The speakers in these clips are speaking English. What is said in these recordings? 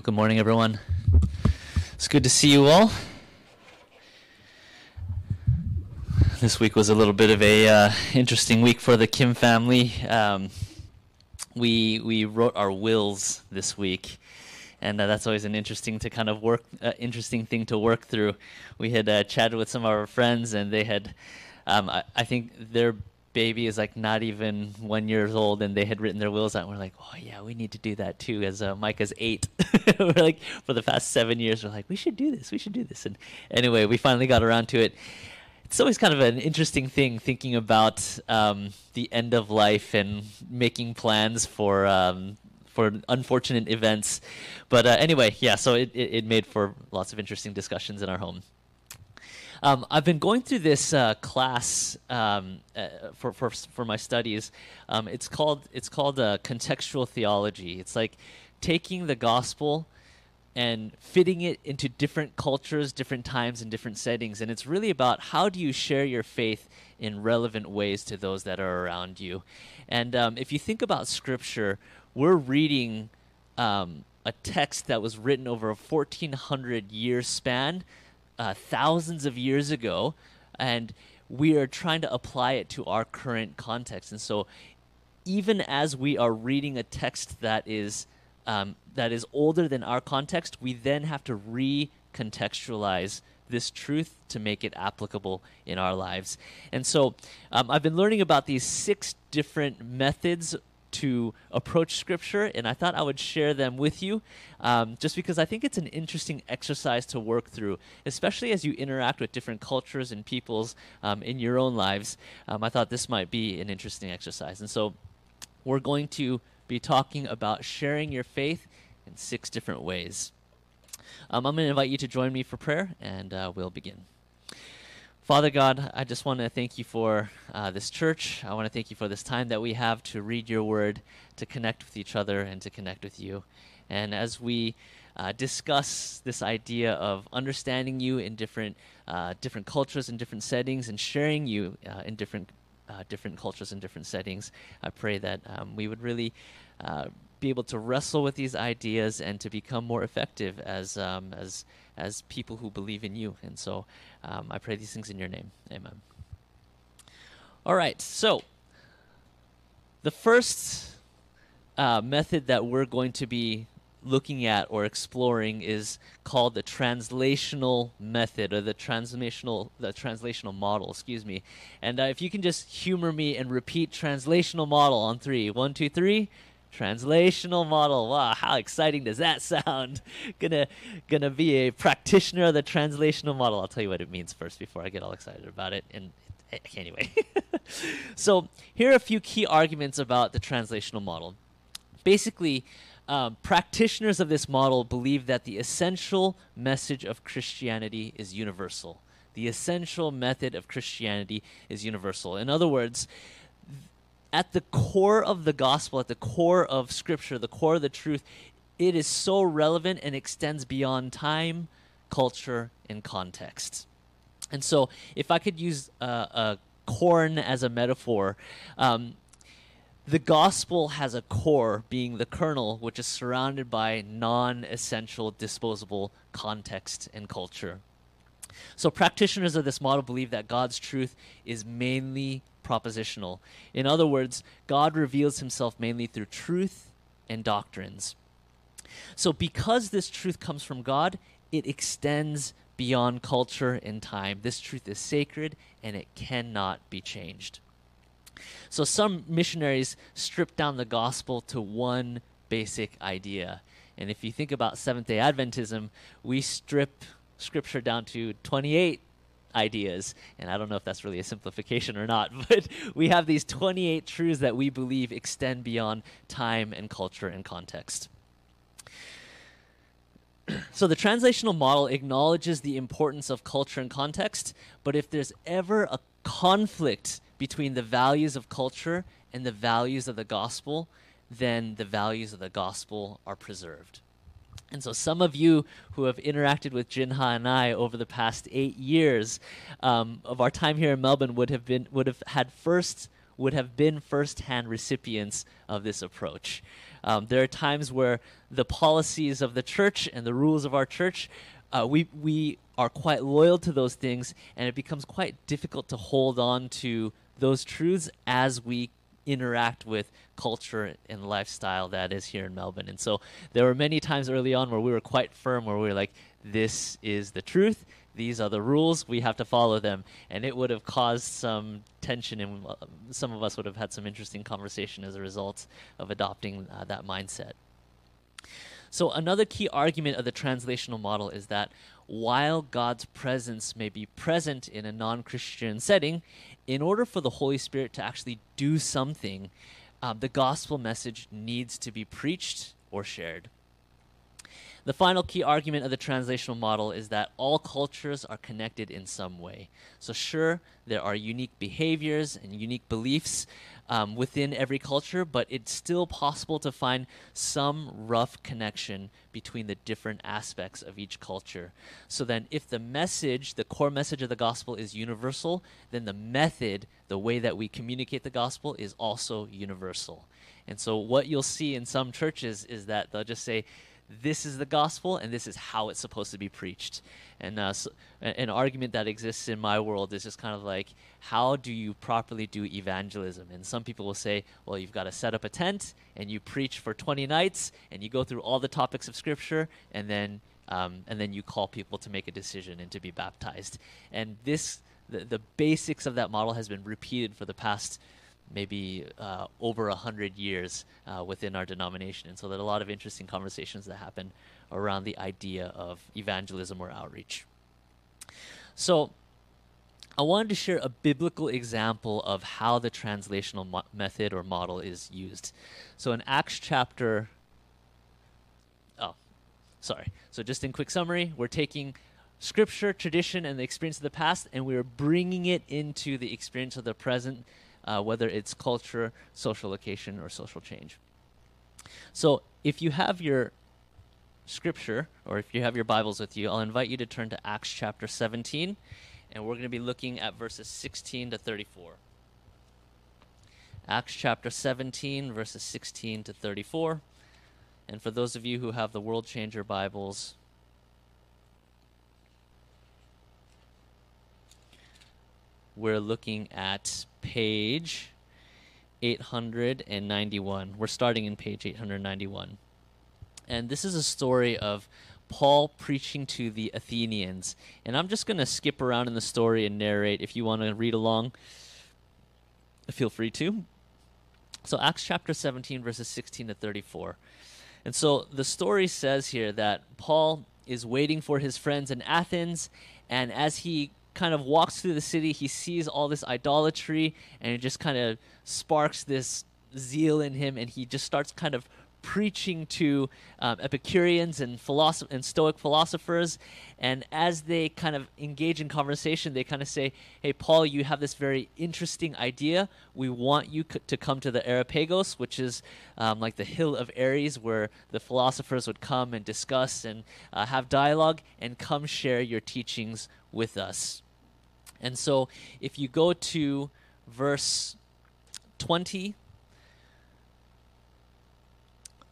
Well, good morning, everyone. It's good to see you all. This week was a little bit of a uh, interesting week for the Kim family. Um, we we wrote our wills this week, and uh, that's always an interesting to kind of work uh, interesting thing to work through. We had uh, chatted with some of our friends, and they had, um, I, I think their baby is like not even one years old and they had written their wills out and we're like oh yeah we need to do that too as uh, micah's eight. We're like for the past seven years we're like we should do this we should do this. And anyway we finally got around to it. It's always kind of an interesting thing thinking about um, the end of life and making plans for um, for unfortunate events. But uh, anyway yeah so it, it, it made for lots of interesting discussions in our home um, I've been going through this uh, class um, uh, for, for for my studies. Um, it's called it's called uh, contextual theology. It's like taking the gospel and fitting it into different cultures, different times, and different settings. And it's really about how do you share your faith in relevant ways to those that are around you. And um, if you think about Scripture, we're reading um, a text that was written over a 1400 year span uh, thousands of years ago, and we are trying to apply it to our current context. And so, even as we are reading a text that is um, that is older than our context, we then have to recontextualize this truth to make it applicable in our lives. And so, um, I've been learning about these six different methods to approach scripture, and I thought I would share them with you um, just because I think it's an interesting exercise to work through, especially as you interact with different cultures and peoples um, in your own lives. Um, I thought this might be an interesting exercise. And so we're going to be talking about sharing your faith in six different ways. Um, I'm going to invite you to join me for prayer, and uh, we'll begin. Father God, I just want to thank you for uh, this church. I want to thank you for this time that we have to read your word, to connect with each other, and to connect with you. And as we uh, discuss this idea of understanding you in different uh, different cultures and different settings, and sharing you uh, in different uh, different cultures and different settings, I pray that um, we would really uh, be able to wrestle with these ideas and to become more effective as um, as as people who believe in you. And so um, I pray these things in your name. Amen. All right, so the first uh, method that we're going to be looking at or exploring is called the translational method or the translational the translational model excuse me and uh, if you can just humor me and repeat translational model on three one two three translational model. Wow how exciting does that sound? Gonna gonna be a practitioner of the translational model. I'll tell you what it means first before i get all excited about it. And eh, anyway. So here are a few key arguments about the translational model. Basically um, practitioners of this model believe that the essential message of christianity is universal. The essential method of christianity is universal. In other words at the core of the gospel, at the core of scripture, the core of the truth, it is so relevant and extends beyond time, culture, and context. And so, if I could use uh, a corn as a metaphor, um, the gospel has a core, being the kernel, which is surrounded by non essential, disposable context and culture. So, practitioners of this model believe that God's truth is mainly propositional. In other words, God reveals himself mainly through truth and doctrines. So, because this truth comes from God, it extends beyond culture and time. This truth is sacred and it cannot be changed. So, some missionaries strip down the gospel to one basic idea. And if you think about Seventh day Adventism, we strip scripture down to 28 ideas. And I don't know if that's really a simplification or not, but we have these 28 truths that we believe extend beyond time and culture and context. so the translational model acknowledges the importance of culture and context, but if there's ever a conflict between the values of culture and the values of the gospel, then the values of the gospel are preserved. And so, some of you who have interacted with Jinha and I over the past eight years um, of our time here in Melbourne would have been would have had first would have been firsthand recipients of this approach. Um, there are times where the policies of the church and the rules of our church, uh, we we are quite loyal to those things, and it becomes quite difficult to hold on to those truths as we interact with culture and lifestyle that is here in Melbourne. And so there were many times early on where we were quite firm, where we were like, this is the truth. These are the rules. We have to follow them. And it would have caused some tension, and uh, some of us would have had some interesting conversation as a result of adopting uh, that mindset. So, another key argument of the translational model is that while God's presence may be present in a non Christian setting, in order for the Holy Spirit to actually do something, uh, the gospel message needs to be preached or shared. The final key argument of the translational model is that all cultures are connected in some way. So, sure, there are unique behaviors and unique beliefs um, within every culture, but it's still possible to find some rough connection between the different aspects of each culture. So, then if the message, the core message of the gospel is universal, then the method, the way that we communicate the gospel, is also universal. And so, what you'll see in some churches is that they'll just say, this is the gospel and this is how it's supposed to be preached. And uh, so, an argument that exists in my world is just kind of like, how do you properly do evangelism? And some people will say, well, you've got to set up a tent and you preach for 20 nights and you go through all the topics of Scripture and then um, and then you call people to make a decision and to be baptized. And this, the, the basics of that model has been repeated for the past maybe uh, over a hundred years uh, within our denomination, and so there are a lot of interesting conversations that happen around the idea of evangelism or outreach. So, I wanted to share a biblical example of how the translational mo- method or model is used. So, in Acts chapter, oh, sorry. So, just in quick summary, we're taking scripture, tradition, and the experience of the past, and we're bringing it into the experience of the present uh, whether it's culture, social location, or social change. So if you have your scripture, or if you have your Bibles with you, I'll invite you to turn to Acts chapter 17, and we're going to be looking at verses 16 to 34. Acts chapter 17, verses 16 to 34. And for those of you who have the World Changer Bibles, we're looking at page 891. We're starting in page 891. And this is a story of Paul preaching to the Athenians. And I'm just going to skip around in the story and narrate. If you want to read along, feel free to. So, Acts chapter 17, verses 16 to 34. And so the story says here that Paul is waiting for his friends in Athens, and as he kind of walks through the city, he sees all this idolatry, and it just kind of sparks this zeal in him, and he just starts kind of preaching to um, Epicureans and philosoph- and Stoic philosophers. And as they kind of engage in conversation, they kind of say, "Hey, Paul, you have this very interesting idea. We want you c- to come to the Areopagus, which is um, like the hill of Ares, where the philosophers would come and discuss and uh, have dialogue, and come share your teachings with us." And so, if you go to verse 20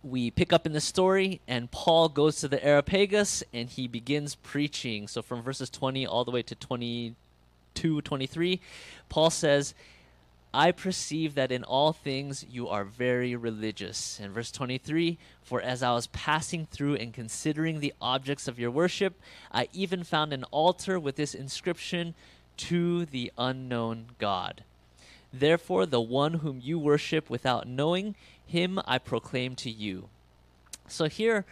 we pick up in the story, and Paul goes to the Areopagus and he begins preaching. So from verses 20 all the way to 22, 23, Paul says, I perceive that in all things you are very religious. And verse 23 For as I was passing through and considering the objects of your worship, I even found an altar with this inscription To the unknown God. Therefore, the one whom you worship without knowing, him I proclaim to you. So here,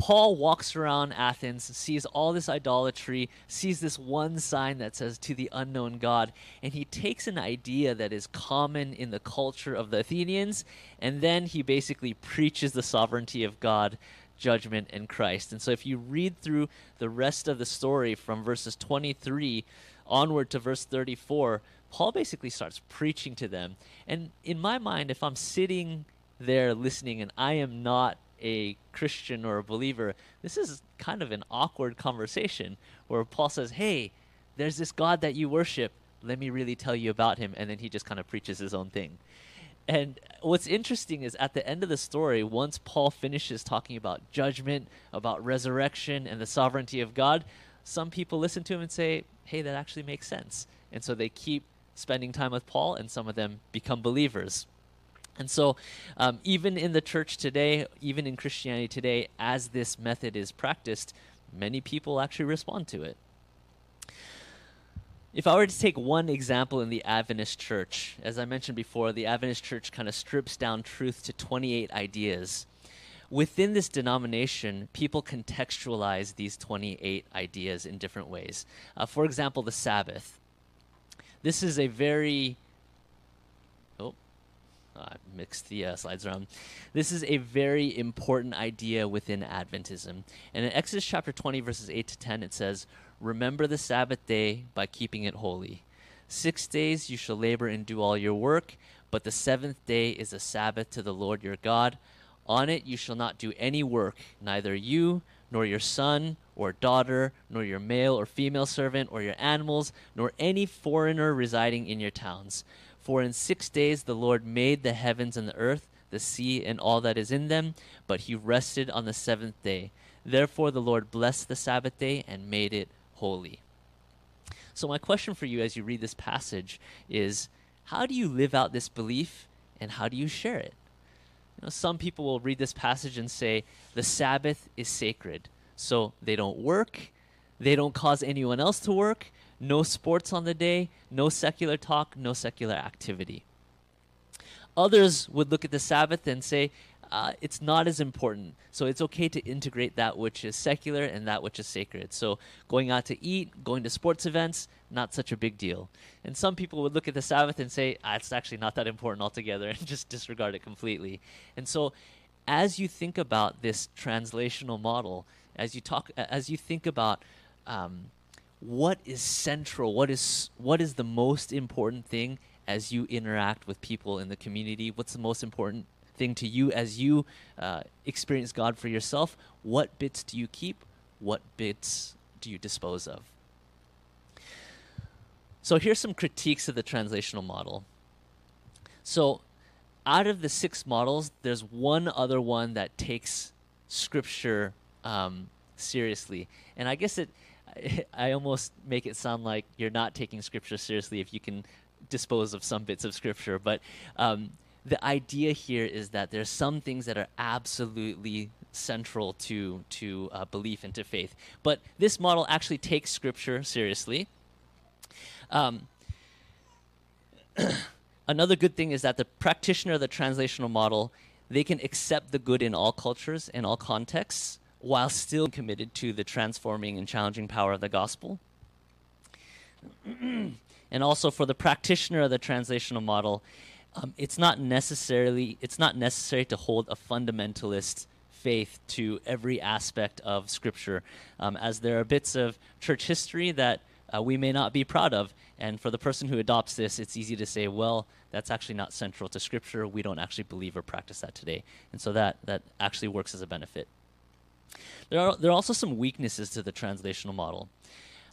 Paul walks around Athens, sees all this idolatry, sees this one sign that says to the unknown God, and he takes an idea that is common in the culture of the Athenians, and then he basically preaches the sovereignty of God, judgment, and Christ. And so if you read through the rest of the story from verses 23 onward to verse 34, Paul basically starts preaching to them. And in my mind, if I'm sitting there listening and I am not a Christian or a believer, this is kind of an awkward conversation where Paul says, Hey, there's this God that you worship. Let me really tell you about him. And then he just kind of preaches his own thing. And what's interesting is at the end of the story, once Paul finishes talking about judgment, about resurrection, and the sovereignty of God, some people listen to him and say, hey, that actually makes sense. And so they keep spending time with Paul, and some of them become believers. And so, um, even in the church today, even in Christianity today, as this method is practiced, many people actually respond to it. If I were to take one example in the Adventist church, as I mentioned before, the Adventist church kind of strips down truth to 28 ideas. Within this denomination, people contextualize these 28 ideas in different ways. Uh, for example, the Sabbath. This is a very I mixed the uh, slides around. This is a very important idea within Adventism. And in Exodus chapter 20, verses 8 to 10, it says, Remember the Sabbath day by keeping it holy. Six days you shall labor and do all your work, but the seventh day is a Sabbath to the Lord your God. On it you shall not do any work, neither you, nor your son or daughter, nor your male or female servant, or your animals, nor any foreigner residing in your towns. For in six days the Lord made the heavens and the earth, the sea, and all that is in them, but he rested on the seventh day. Therefore the Lord blessed the Sabbath day and made it holy. So, my question for you as you read this passage is how do you live out this belief and how do you share it? You know, some people will read this passage and say the Sabbath is sacred. So they don't work, they don't cause anyone else to work, no sports on the day, no secular talk, no secular activity. Others would look at the Sabbath and say, uh, it's not as important. So it's okay to integrate that which is secular and that which is sacred. So going out to eat, going to sports events, not such a big deal. And some people would look at the Sabbath and say, ah, it's actually not that important altogether and just disregard it completely. And so as you think about this translational model, as you talk, as you think about um, what is central, what is what is the most important thing as you interact with people in the community, what's the most important thing to you as you uh, experience God for yourself. What bits do you keep? What bits do you dispose of? So here's some critiques of the translational model. So, out of the six models, there's one other one that takes scripture um, seriously, and I guess it. I almost make it sound like you're not taking scripture seriously if you can dispose of some bits of scripture, but um, the idea here is that there's some things that are absolutely central to to uh, belief and to faith. But this model actually takes Scripture seriously. Um, another good thing is that the practitioner of the translational model they can accept the good in all cultures and all contexts while still committed to the transforming and challenging power of the gospel. and also for the practitioner of the translational model, um, it's not necessarily it's not necessary to hold a fundamentalist faith to every aspect of Scripture, um, as there are bits of church history that uh, we may not be proud of. And for the person who adopts this, it's easy to say, well, that's actually not central to Scripture. We don't actually believe or practice that today. And so that, that actually works as a benefit. There are, there are also some weaknesses to the translational model.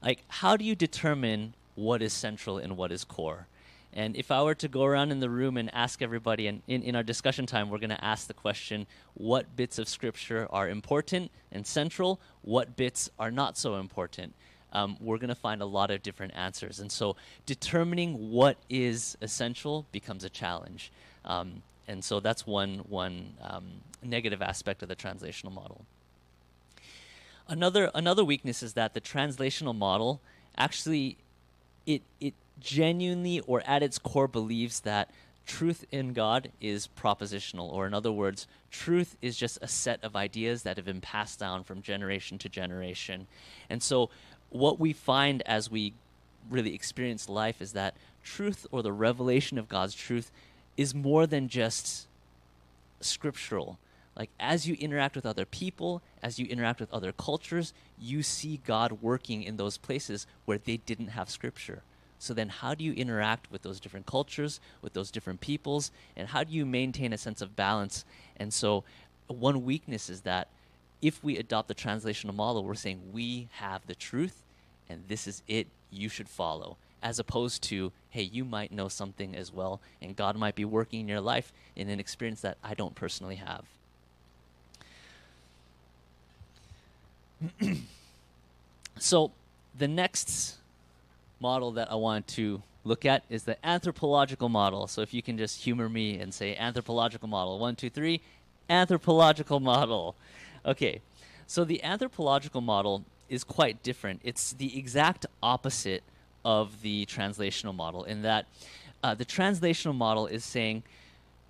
Like, how do you determine what is central and what is core? And if I were to go around in the room and ask everybody, and in, in our discussion time, we're going to ask the question what bits of Scripture are important and central, what bits are not so important? Um, we're going to find a lot of different answers. And so determining what is essential becomes a challenge. Um, and so that's one, one um, negative aspect of the translational model. Another, another weakness is that the translational model actually it, it genuinely or at its core believes that truth in God is propositional, or in other words, truth is just a set of ideas that have been passed down from generation to generation. And so, what we find as we really experience life is that truth or the revelation of God's truth is more than just scriptural. Like, as you interact with other people, as you interact with other cultures, you see God working in those places where they didn't have scripture. So then, how do you interact with those different cultures, with those different peoples, and how do you maintain a sense of balance? And so, one weakness is that if we adopt the translational model, we're saying we have the truth, and this is it you should follow. as opposed to, hey, you might know something as well, and God might be working in your life in an experience that I don't personally have. so, the next model that I want to look at is the anthropological model. So, if you can just humor me and say anthropological model. One, two, three. Anthropological model. Okay. So, the anthropological model is quite different. It's the exact opposite of the translational model in that uh, the translational model is saying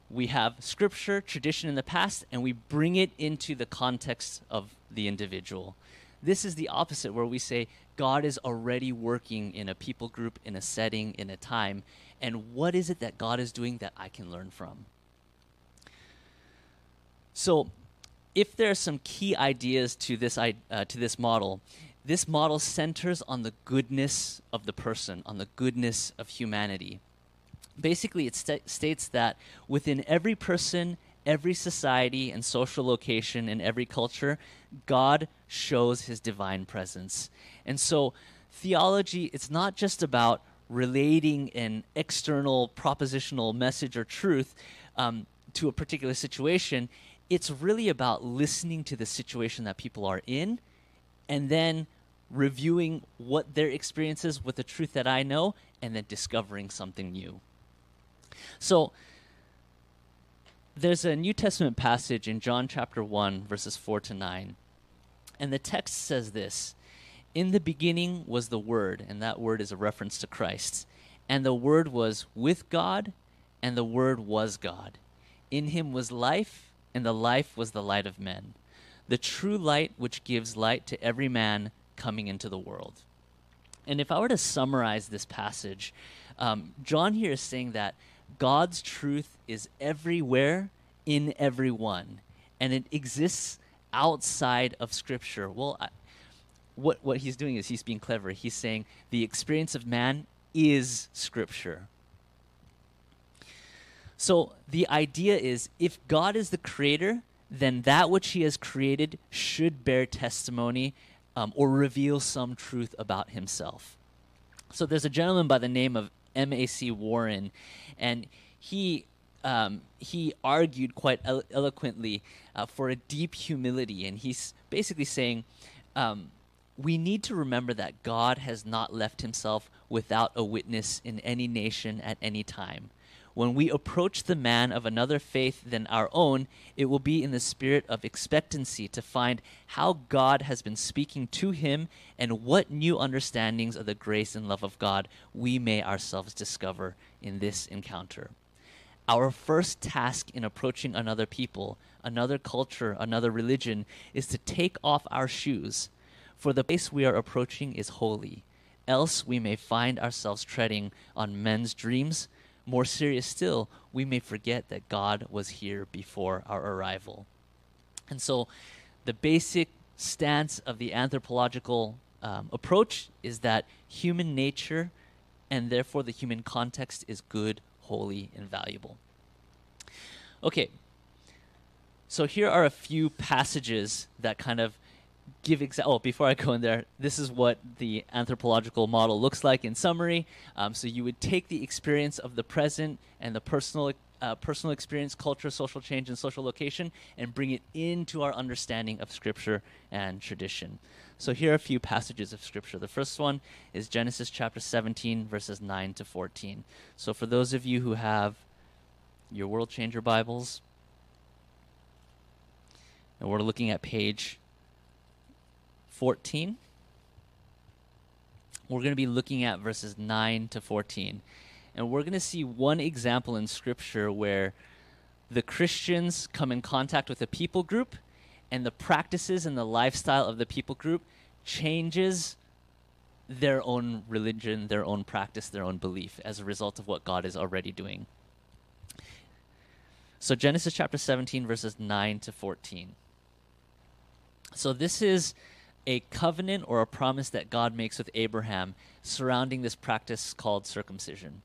we have scripture, tradition in the past, and we bring it into the context of the individual. This is the opposite, where we say God is already working in a people group, in a setting, in a time, and what is it that God is doing that I can learn from? So, if there are some key ideas to this uh, to this model, this model centers on the goodness of the person, on the goodness of humanity. Basically, it st- states that within every person, every society, and social location, in every culture, God shows his divine presence. And so, theology, it's not just about relating an external propositional message or truth um, to a particular situation it's really about listening to the situation that people are in and then reviewing what their experience is with the truth that I know and then discovering something new. So there's a New Testament passage in John chapter 1 verses 4 to 9. And the text says this, in the beginning was the word and that word is a reference to Christ. And the word was with God and the word was God. In him was life and the life was the light of men, the true light which gives light to every man coming into the world. And if I were to summarize this passage, um, John here is saying that God's truth is everywhere in everyone, and it exists outside of Scripture. Well, I, what what he's doing is he's being clever. He's saying the experience of man is Scripture. So the idea is if God is the creator, then that which he has created should bear testimony um, or reveal some truth about himself. So there's a gentleman by the name of M.A.C. Warren, and he um, he argued quite elo- eloquently uh, for a deep humility, and he's basically saying um, we need to remember that God has not left himself without a witness in any nation at any time. When we approach the man of another faith than our own, it will be in the spirit of expectancy to find how God has been speaking to him and what new understandings of the grace and love of God we may ourselves discover in this encounter. Our first task in approaching another people, another culture, another religion is to take off our shoes, for the place we are approaching is holy. Else we may find ourselves treading on men's dreams more serious still, we may forget that God was here before our arrival. And so, the basic stance of the anthropological um, approach is that human nature and therefore the human context is good, holy, and valuable. Okay, so here are a few passages that kind of give exa- oh before i go in there this is what the anthropological model looks like in summary. Um, so you would take the experience of the present and the personal uh, personal experience culture social change and social location and bring it into our understanding of scripture and tradition. So here are a few passages of scripture. The first one is genesis chapter 17 verses 9 to 14 so for those of you who have your world changer bibles and we're looking at page 14. We're going to be looking at verses 9 to 14. And we're going to see one example in Scripture where the Christians come in contact with a people group, and the practices and the lifestyle of the people group changes their own religion, their own practice, their own belief as a result of what God is already doing. So, Genesis chapter 17, verses 9 to 14. So, this is a covenant or a promise that God makes with Abraham surrounding this practice called circumcision.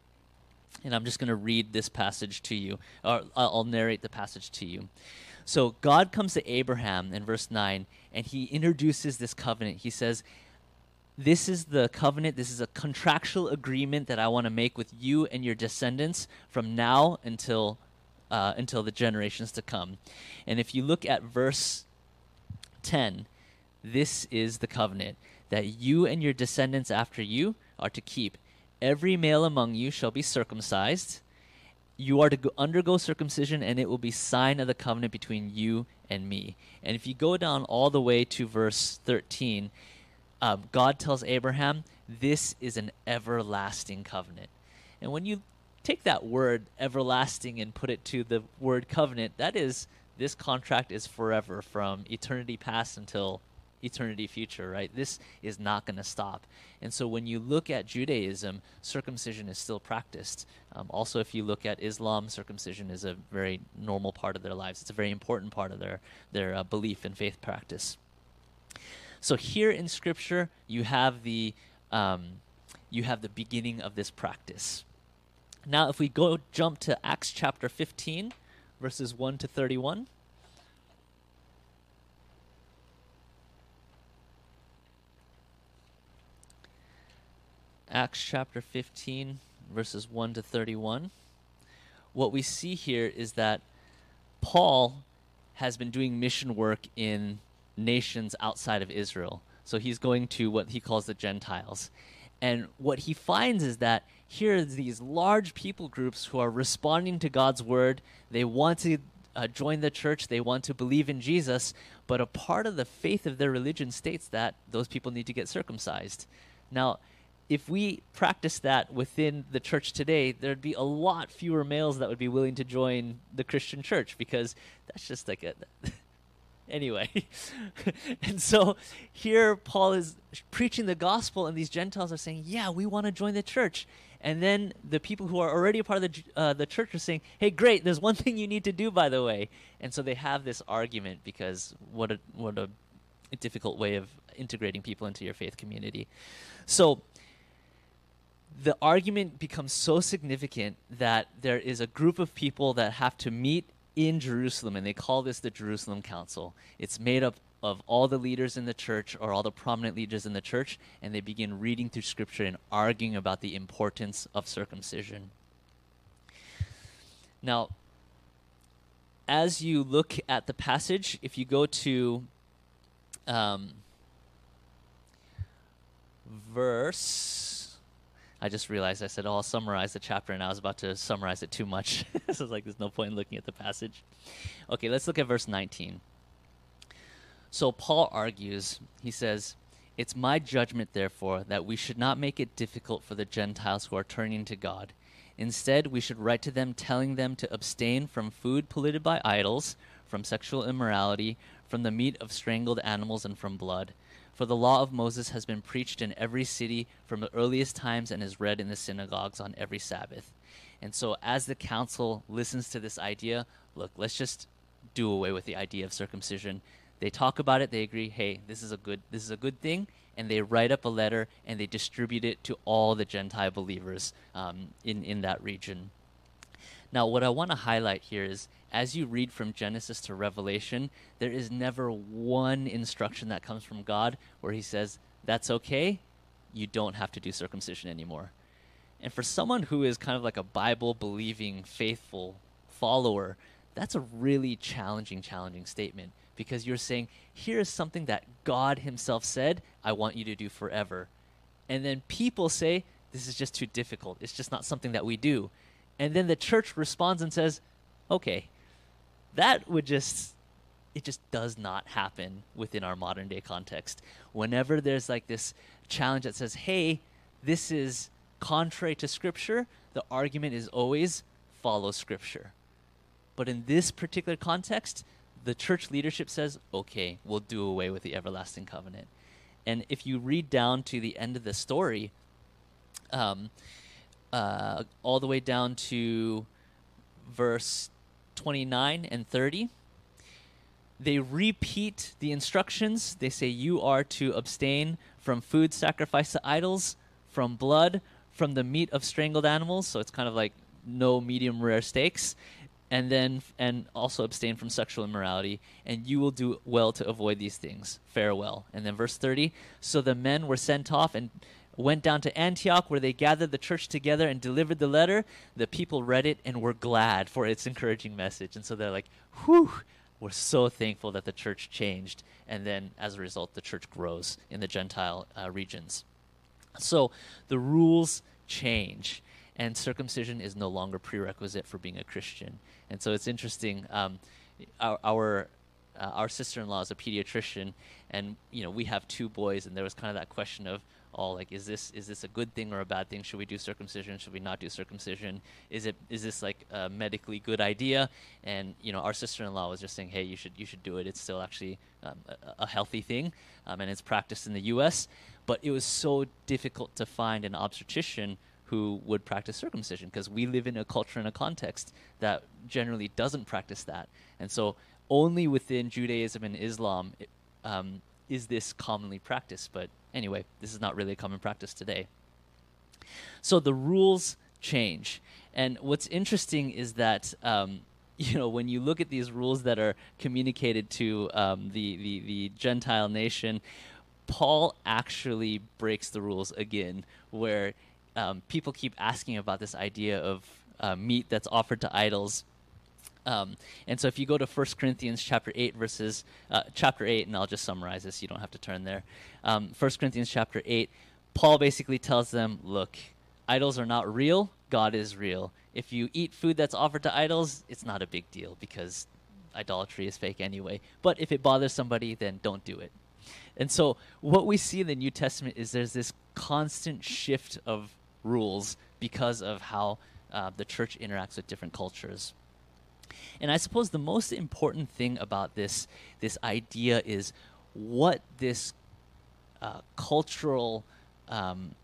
And I'm just going to read this passage to you, or I'll narrate the passage to you. So God comes to Abraham in verse 9, and he introduces this covenant. He says, this is the covenant, this is a contractual agreement that I want to make with you and your descendants from now until uh, until the generations to come. And if you look at verse 10, this is the covenant that you and your descendants after you are to keep. Every male among you shall be circumcised. You are to undergo circumcision, and it will be sign of the covenant between you and me. And if you go down all the way to verse 13, um, God tells Abraham, This is an everlasting covenant. And when you take that word everlasting and put it to the word covenant, that is, this contract is forever from eternity past until eternity future, right? This is not going to stop. And so when you look at Judaism, circumcision is still practiced. Um, also, if you look at Islam, circumcision is a very normal part of their lives. It's a very important part of their, their uh, belief and faith practice. So here in Scripture, you have the um, you have the beginning of this practice. Now, if we go jump to Acts chapter 15, verses 1 to 31. Acts chapter 15, verses 1 to 31. What we see here is that Paul has been doing mission work in nations outside of Israel. So he's going to what he calls the Gentiles. And what he finds is that here are these large people groups who are responding to God's word. They want to uh, join the church, they want to believe in Jesus, but a part of the faith of their religion states that those people need to get circumcised. Now, if we practice that within the church today, there'd be a lot fewer males that would be willing to join the Christian church because that's just like a anyway. and so here Paul is preaching the gospel, and these Gentiles are saying, Yeah, we want to join the church. And then the people who are already a part of the, uh, the church are saying, Hey, great, there's one thing you need to do, by the way. And so they have this argument because what a, what a difficult way of integrating people into your faith community. So the argument becomes so significant that there is a group of people that have to meet in Jerusalem, and they call this the Jerusalem Council. It's made up of all the leaders in the church or all the prominent leaders in the church, and they begin reading through Scripture and arguing about the importance of circumcision. Now, as you look at the passage, if you go to um, verse I just realized I said, oh, I'll summarize the chapter, and I was about to summarize it too much. so it's like, there's no point in looking at the passage. Okay, let's look at verse 19. So Paul argues, he says, It's my judgment, therefore, that we should not make it difficult for the Gentiles who are turning to God. Instead, we should write to them telling them to abstain from food polluted by idols, from sexual immorality, from the meat of strangled animals, and from blood. For the law of Moses has been preached in every city from the earliest times and is read in the synagogues on every Sabbath. And so, as the council listens to this idea, look, let's just do away with the idea of circumcision. They talk about it, they agree, hey, this is a good this is a good thing, and they write up a letter and they distribute it to all the Gentile believers um, in in that region. Now, what I want to highlight here is as you read from Genesis to Revelation, there is never one instruction that comes from God where He says, That's okay, you don't have to do circumcision anymore. And for someone who is kind of like a Bible believing, faithful follower, that's a really challenging, challenging statement because you're saying, Here is something that God Himself said, I want you to do forever. And then people say, This is just too difficult. It's just not something that we do. And then the church responds and says, Okay, that would just it just does not happen within our modern day context. Whenever there's like this challenge that says, "Hey, this is contrary to scripture," the argument is always follow scripture. But in this particular context, the church leadership says, "Okay, we'll do away with the everlasting covenant." And if you read down to the end of the story, um, uh, all the way down to verse 29 and 30, they repeat the instructions. They say, You are to abstain from food sacrificed to idols, from blood, from the meat of strangled animals. So it's kind of like no medium rare steaks. and then and also abstain from sexual immorality and you will do well to avoid these things farewell and then verse 30 so the men were sent off and went down to antioch where they gathered the church together and delivered the letter the people read it and were glad for its encouraging message and so they're like whew we're so thankful that the church changed and then as a result the church grows in the gentile uh, regions so the rules change and circumcision is no longer prerequisite for being a Christian. And so it's interesting. Um, our our, uh, our sister-in-law is a pediatrician, and you know we have two boys, and there was kind of that question of, oh, like is this is this a good thing or a bad thing? Should we do circumcision? Should we not do circumcision? Is it is this like a medically good idea? And you know our sister-in-law was just saying, hey, you should you should do it. It's still actually um, a, a, healthy thing, um, and it's practiced in the U.S. But it was so difficult to find an obstetrician who would practice circumcision because we live in a culture and a context that generally doesn't practice that. And so only within Judaism and Islam um, is this commonly practiced. But anyway, this is not really a common practice today. So the rules change. And what's interesting is that. Um, you know, when you look at these rules that are communicated to um, the, the, the Gentile nation, Paul actually breaks the rules again, where um, people keep asking about this idea of uh, meat that's offered to idols. Um, and so if you go to 1 Corinthians chapter 8 verses uh, chapter 8 and I'll just summarize this you don't have to turn there. Um, 1 Corinthians chapter 8 Paul basically tells them, look, idols are not real, God is real. If you eat food that's offered to idols, it's not a big deal because idolatry is fake anyway. But if it bothers somebody, then don't do it. And so what we see in the New Testament is there's this constant shift of rules because of how uh, the church interacts with different cultures. And I suppose the most important thing about this this idea is what this uh, cultural um,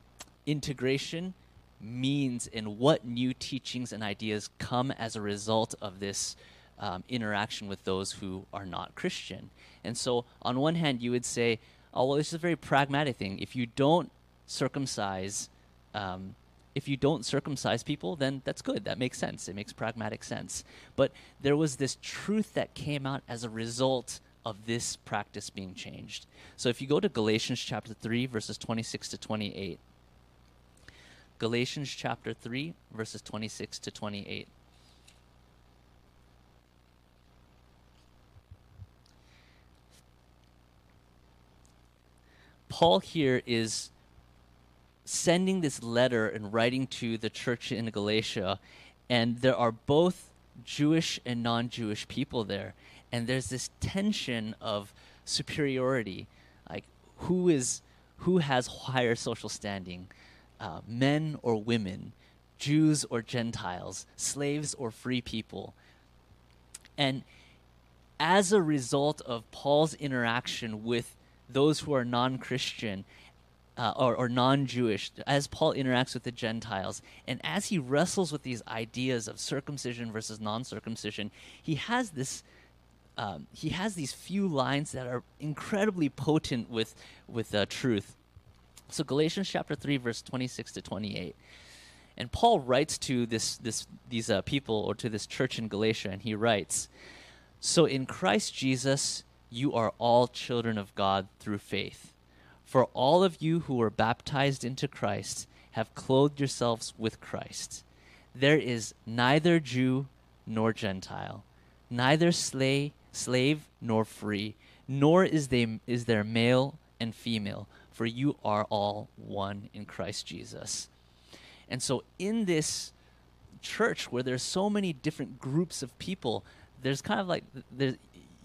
integration means and what new teachings and ideas come as a result of this um, interaction with those who are not Christian. And so, on one hand, you would say, oh, well, this is a very pragmatic thing. If you don't circumcise um, if you don't circumcise people, then that's good. That makes sense. It makes pragmatic sense. But there was this truth that came out as a result of this practice being changed. So if you go to Galatians chapter 3, verses 26 to 28, Galatians chapter 3, verses 26 to 28. Paul here is sending this letter and writing to the church in Galatia, and there are both Jewish and non Jewish people there. And there's this tension of superiority. Like, who is who has higher social standing? Uh, men or women, Jews or Gentiles, slaves or free people. And as a result of Paul's interaction with those who are non Christian uh, or, or non Jewish, as Paul interacts with the Gentiles, and as he wrestles with these ideas of circumcision versus non circumcision, he has this. Um, he has these few lines that are incredibly potent with with uh, truth. So Galatians chapter three, verse twenty six to twenty eight, and Paul writes to this this these uh, people or to this church in Galatia, and he writes, "So in Christ Jesus, you are all children of God through faith." For all of you who were baptized into Christ have clothed yourselves with Christ. There is neither Jew nor Gentile, neither slave, slave nor free, nor is, they, is there male and female, for you are all one in Christ Jesus. And so, in this church where there's so many different groups of people, there's kind of like there's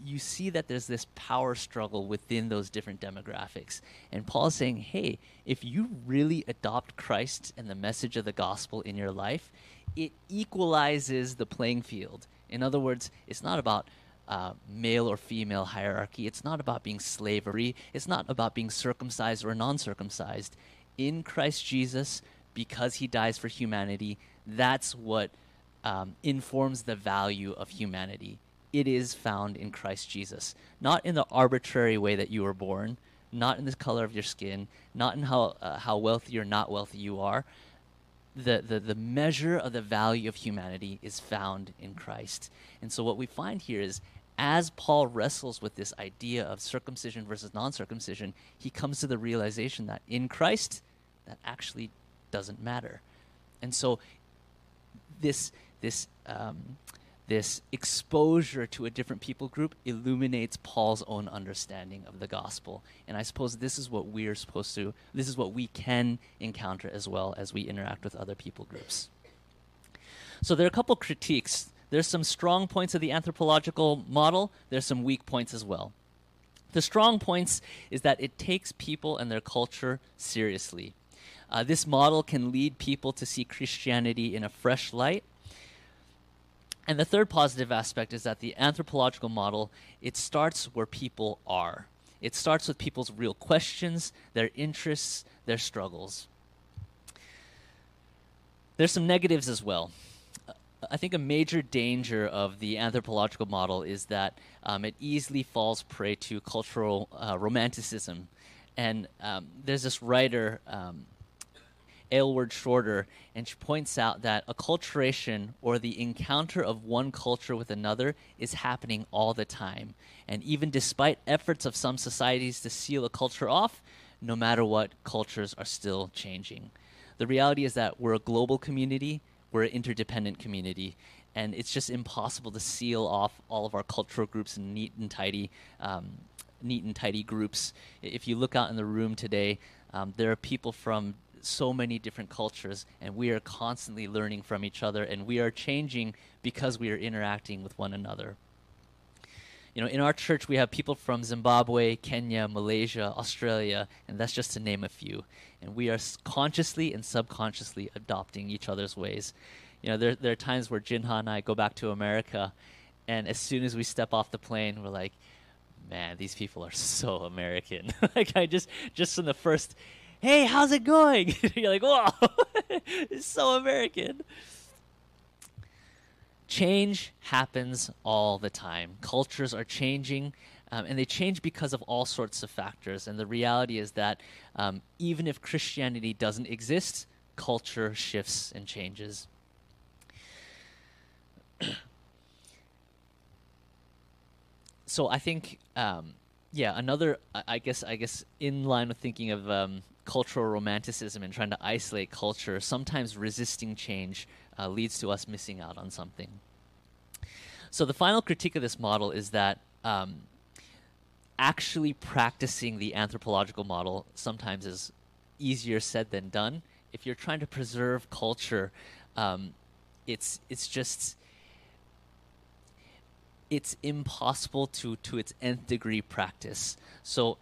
you see that there's this power struggle within those different demographics. And Paul's saying, hey, if you really adopt Christ and the message of the gospel in your life, it equalizes the playing field. In other words, it's not about uh, male or female hierarchy. It's not about being slavery. It's not about being circumcised or non circumcised. In Christ Jesus, because he dies for humanity, that's what um, informs the value of humanity it is found in Christ Jesus. Not in the arbitrary way that you were born, not in the color of your skin, not in how, uh, how wealthy or not wealthy you are. the, the, the measure of the value of humanity is found in Christ. And so what we find here is as Paul wrestles with this idea of circumcision versus non circumcision, he comes to the realization that in Christ, that actually doesn't matter. And so this, this, um, this exposure to a different people group illuminates Paul's own understanding of the gospel. And I suppose this is what we're supposed to, this is what we can encounter as well as we interact with other people groups. So there are a couple critiques. There's some strong points of the anthropological model, there's some weak points as well. The strong points is that it takes people and their culture seriously. Uh, this model can lead people to see Christianity in a fresh light and the third positive aspect is that the anthropological model, it starts where people are. It starts with people's real questions, their interests, their struggles. There's some negatives as well. I think a major danger of the anthropological model is that um, it easily falls prey to cultural uh, romanticism. And um, there's this writer, um, Aylward Shorter, and she points out that acculturation or the encounter of one culture with another is happening all the time. And even despite efforts of some societies to seal a culture off, no matter what, cultures are still changing. The reality is that we're a global community, we're an interdependent community, and it's just impossible to seal off all of our cultural groups in neat and tidy, um, neat and tidy groups. If you look out in the room today, um, there are people from so many different cultures, and we are constantly learning from each other, and we are changing because we are interacting with one another. You know, in our church, we have people from Zimbabwe, Kenya, Malaysia, Australia, and that's just to name a few. And we are consciously and subconsciously adopting each other's ways. You know, there, there are times where Jinha and I go back to America, and as soon as we step off the plane, we're like, man, these people are so American. like I just just from the first hey, how's it going? You're like, whoa, it's so American. Change happens all the time. Cultures are changing, um, and they change because of all sorts of factors. And the reality is that um, even if Christianity doesn't exist, culture shifts and changes. so I think, um, yeah, another. I guess. I guess in line with thinking of um, cultural romanticism and trying to isolate culture, sometimes resisting change uh, leads to us missing out on something. So, the final critique of this model is that um, actually practicing the anthropological model sometimes is easier said than done. If you're trying to preserve culture, um, it's it's just it's impossible to to its nth degree practice. So.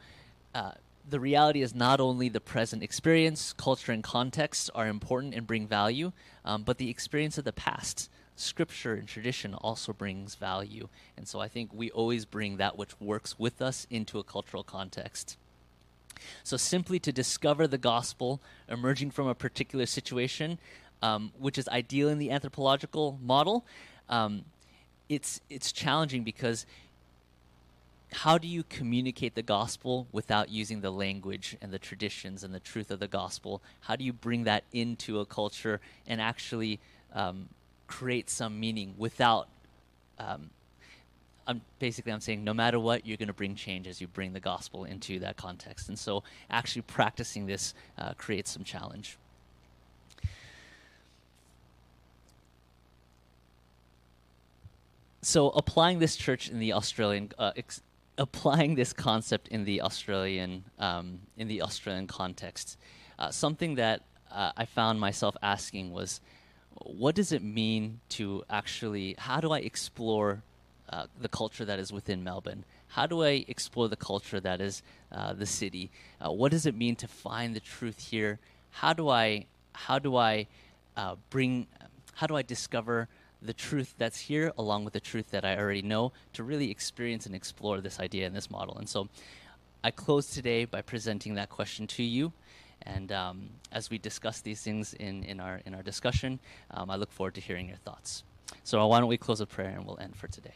Uh, the reality is not only the present experience, culture, and context are important and bring value, um, but the experience of the past, scripture and tradition also brings value. And so I think we always bring that which works with us into a cultural context. So simply to discover the gospel emerging from a particular situation, um, which is ideal in the anthropological model, um, it's it's challenging because how do you communicate the gospel without using the language and the traditions and the truth of the gospel? How do you bring that into a culture and actually um, create some meaning without? Um, I'm basically I'm saying no matter what, you're going to bring change as you bring the gospel into that context, and so actually practicing this uh, creates some challenge. so applying this church in the Australian uh, ex- applying this concept in the Australian um, in the Australian context, uh, something that uh, I found myself asking was, what does it mean to actually? How do I explore uh, the culture that is within Melbourne? How do I explore the culture that is uh, the city? Uh, what does it mean to find the truth here? How do I? How do I uh, bring? How do I discover? The truth that's here along with the truth that I already know to really experience and explore this idea and this model. And so I close today by presenting that question to you. And um, as we discuss these things in, in, our, in our discussion, um, I look forward to hearing your thoughts. So why don't we close with prayer and we'll end for today.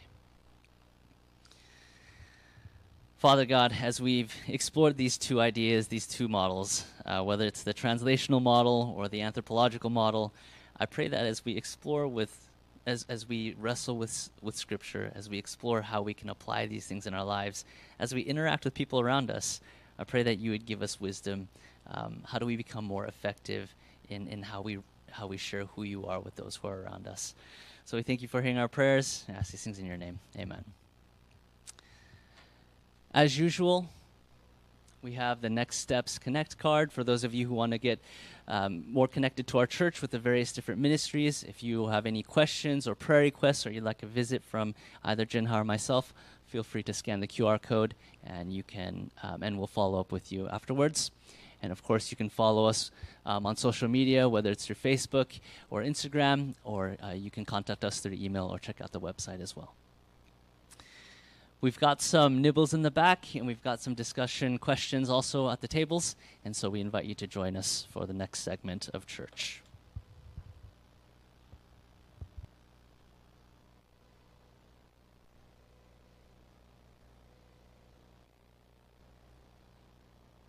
Father God, as we've explored these two ideas, these two models, uh, whether it's the translational model or the anthropological model, I pray that as we explore with, as, as we wrestle with, with Scripture, as we explore how we can apply these things in our lives, as we interact with people around us, I pray that you would give us wisdom. Um, how do we become more effective in, in how, we, how we share who you are with those who are around us? So we thank you for hearing our prayers. I ask these things in your name. Amen. As usual, we have the Next Steps Connect card for those of you who want to get um, more connected to our church with the various different ministries. If you have any questions or prayer requests or you'd like a visit from either Jinha or myself, feel free to scan the QR code and you can, um, and we'll follow up with you afterwards. And of course, you can follow us um, on social media, whether it's through Facebook or Instagram, or uh, you can contact us through email or check out the website as well. We've got some nibbles in the back, and we've got some discussion questions also at the tables. And so we invite you to join us for the next segment of church.